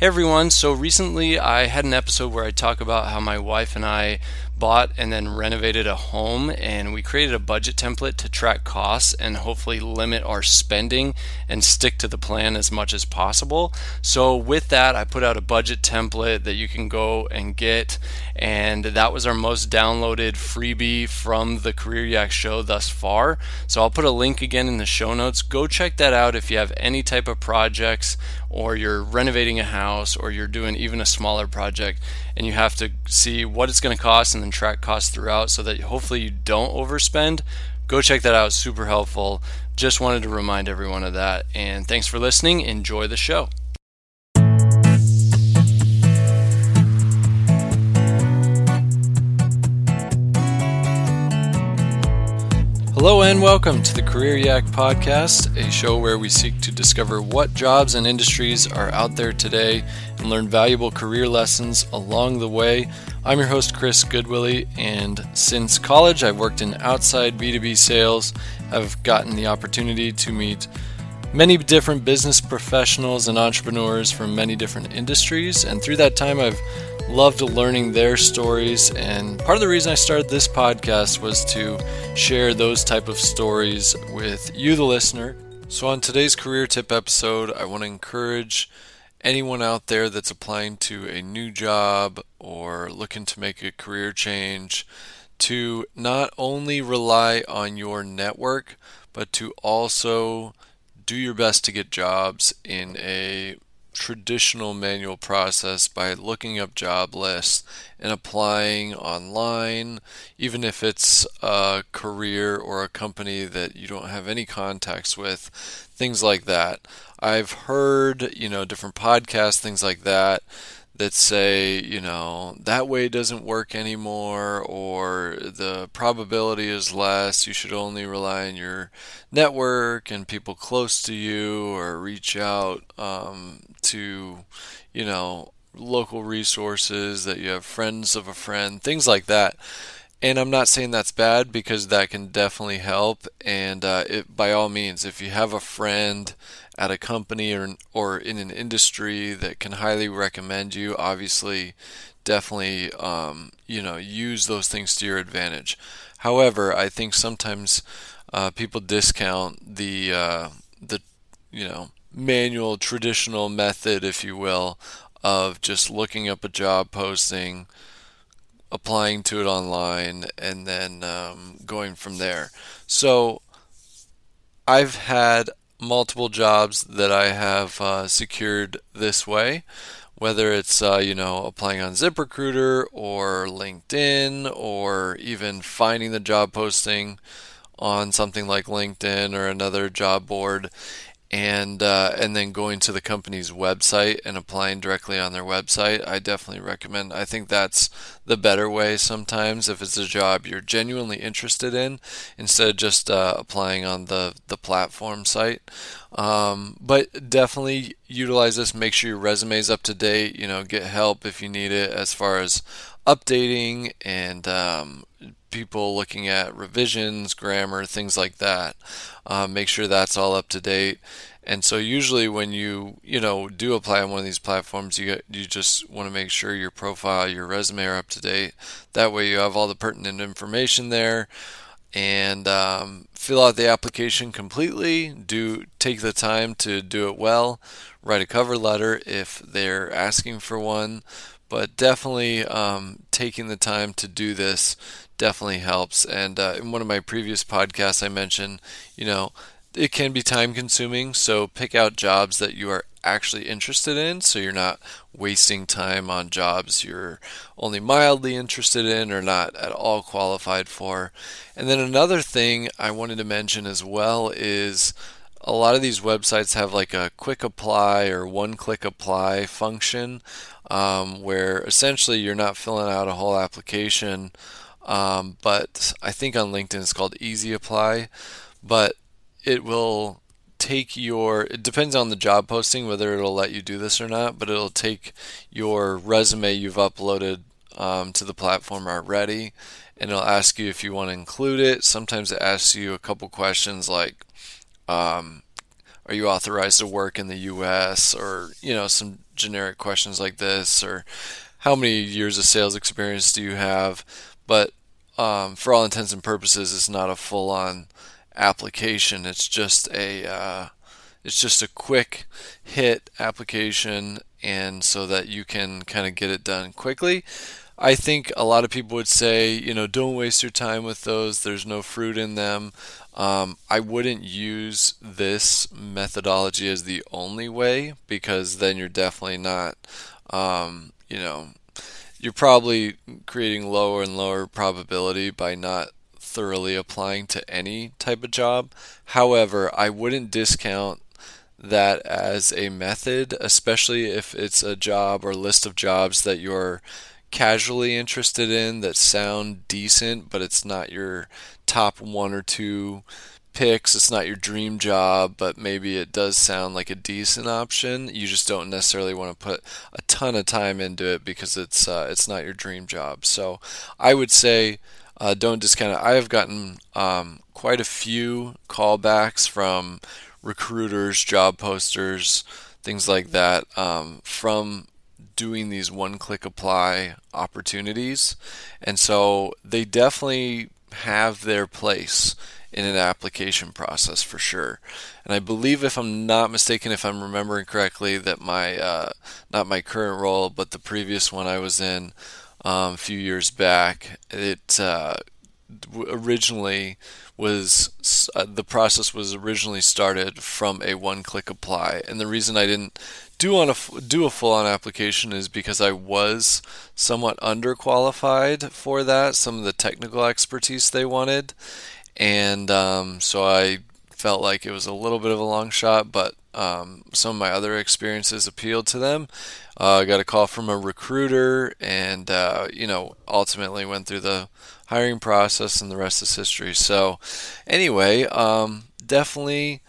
Hey everyone, so recently I had an episode where I talk about how my wife and I bought and then renovated a home and we created a budget template to track costs and hopefully limit our spending and stick to the plan as much as possible. So with that, I put out a budget template that you can go and get and that was our most downloaded freebie from the Career Yak show thus far. So I'll put a link again in the show notes. Go check that out if you have any type of projects or you're renovating a house or you're doing even a smaller project and you have to see what it's going to cost and then track costs throughout so that hopefully you don't overspend. Go check that out, super helpful. Just wanted to remind everyone of that. And thanks for listening. Enjoy the show. Hello and welcome to the Career Yak Podcast, a show where we seek to discover what jobs and industries are out there today and learn valuable career lessons along the way. I'm your host, Chris Goodwillie, and since college, I've worked in outside B2B sales. I've gotten the opportunity to meet many different business professionals and entrepreneurs from many different industries, and through that time, I've loved learning their stories and part of the reason I started this podcast was to share those type of stories with you the listener. So on today's career tip episode, I want to encourage anyone out there that's applying to a new job or looking to make a career change to not only rely on your network but to also do your best to get jobs in a traditional manual process by looking up job lists and applying online, even if it's a career or a company that you don't have any contacts with, things like that. I've heard, you know, different podcasts, things like that that say, you know, that way doesn't work anymore, or the probability is less. You should only rely on your network and people close to you, or reach out um, to, you know, local resources that you have friends of a friend, things like that. And I'm not saying that's bad because that can definitely help. And uh, it, by all means, if you have a friend at a company or or in an industry that can highly recommend you, obviously, definitely um, you know use those things to your advantage. However, I think sometimes uh, people discount the uh, the you know manual traditional method, if you will, of just looking up a job posting, applying to it online, and then um, going from there. So I've had multiple jobs that I have uh, secured this way, whether it's uh, you know applying on ZipRecruiter or LinkedIn or even finding the job posting on something like LinkedIn or another job board and uh, and then going to the company's website and applying directly on their website. I definitely recommend. I think that's the better way sometimes if it's a job you're genuinely interested in instead of just uh, applying on the the platform site. Um, but definitely utilize this. Make sure your resume is up to date. You know, get help if you need it as far as updating and um, people looking at revisions, grammar, things like that. Uh, make sure that's all up to date. And so usually when you you know do apply on one of these platforms, you get, you just want to make sure your profile, your resume are up to date. That way you have all the pertinent information there. And um, fill out the application completely. Do take the time to do it well. Write a cover letter if they're asking for one but definitely um, taking the time to do this definitely helps. And uh, in one of my previous podcasts, I mentioned, you know, it can be time consuming. So pick out jobs that you are actually interested in so you're not wasting time on jobs you're only mildly interested in or not at all qualified for. And then another thing I wanted to mention as well is a lot of these websites have like a quick apply or one click apply function um, where essentially you're not filling out a whole application um, but I think on LinkedIn it's called Easy Apply. But it will take your, it depends on the job posting whether it'll let you do this or not, but it'll take your resume you've uploaded um, to the platform already and it'll ask you if you want to include it. Sometimes it asks you a couple questions like, um, are you authorized to work in the US or you know some generic questions like this or how many years of sales experience do you have but um, for all intents and purposes it's not a full on application it's just a uh, it's just a quick hit application and so that you can kind of get it done quickly I think a lot of people would say, you know, don't waste your time with those. There's no fruit in them. Um, I wouldn't use this methodology as the only way because then you're definitely not, um, you know, you're probably creating lower and lower probability by not thoroughly applying to any type of job. However, I wouldn't discount that as a method, especially if it's a job or list of jobs that you're casually interested in that sound decent, but it's not your top one or two picks. It's not your dream job, but maybe it does sound like a decent option. You just don't necessarily want to put a ton of time into it because it's uh, it's not your dream job. So I would say uh, don't discount it. I have gotten um, quite a few callbacks from recruiters, job posters, things like that um, from doing these one click apply opportunities. And so they definitely have their place in an application process for sure. And I believe, if I'm not mistaken, if I'm remembering correctly, that my uh, not my current role, but the previous one I was in um, a few years back, it uh, originally was uh, the process was originally started from a one-click apply, and the reason I didn't do on a do a full-on application is because I was somewhat underqualified for that. Some of the technical expertise they wanted, and um, so I felt like it was a little bit of a long shot, but um, some of my other experiences appealed to them. Uh, I got a call from a recruiter, and uh, you know, ultimately went through the hiring process, and the rest is history. So, anyway, um, definitely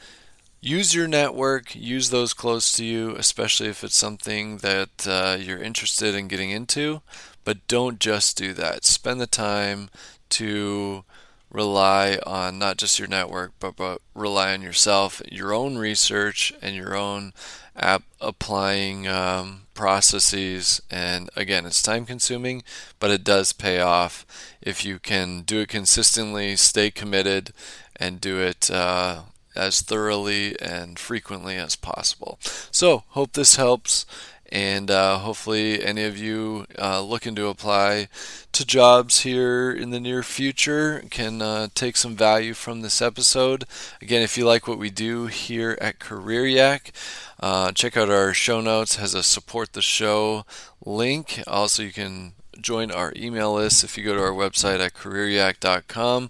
use your network, use those close to you, especially if it's something that uh, you're interested in getting into. But don't just do that. Spend the time to rely on not just your network, but, but rely on yourself, your own research, and your own app applying um, processes. And again, it's time consuming, but it does pay off if you can do it consistently, stay committed, and do it uh, as thoroughly and frequently as possible. So, hope this helps and uh, hopefully any of you uh, looking to apply to jobs here in the near future can uh, take some value from this episode. Again, if you like what we do here at Career Yak, uh, check out our show notes. Has a support the show link. Also, you can join our email list if you go to our website at careeryak.com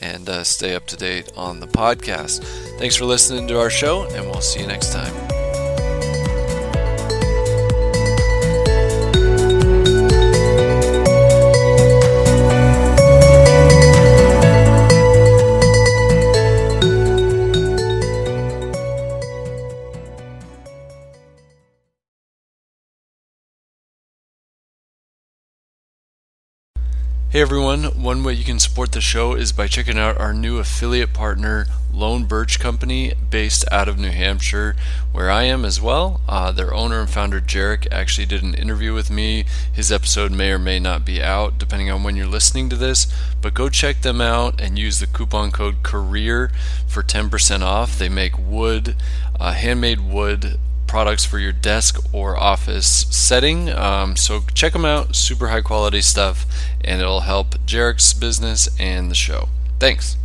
and uh, stay up to date on the podcast. Thanks for listening to our show, and we'll see you next time. Hey everyone, one way you can support the show is by checking out our new affiliate partner, Lone Birch Company, based out of New Hampshire, where I am as well. Uh, their owner and founder, Jarek, actually did an interview with me. His episode may or may not be out, depending on when you're listening to this, but go check them out and use the coupon code CAREER for 10% off. They make wood, uh, handmade wood products for your desk or office setting. Um, so check them out, super high quality stuff, and it'll help Jarek's business and the show. Thanks.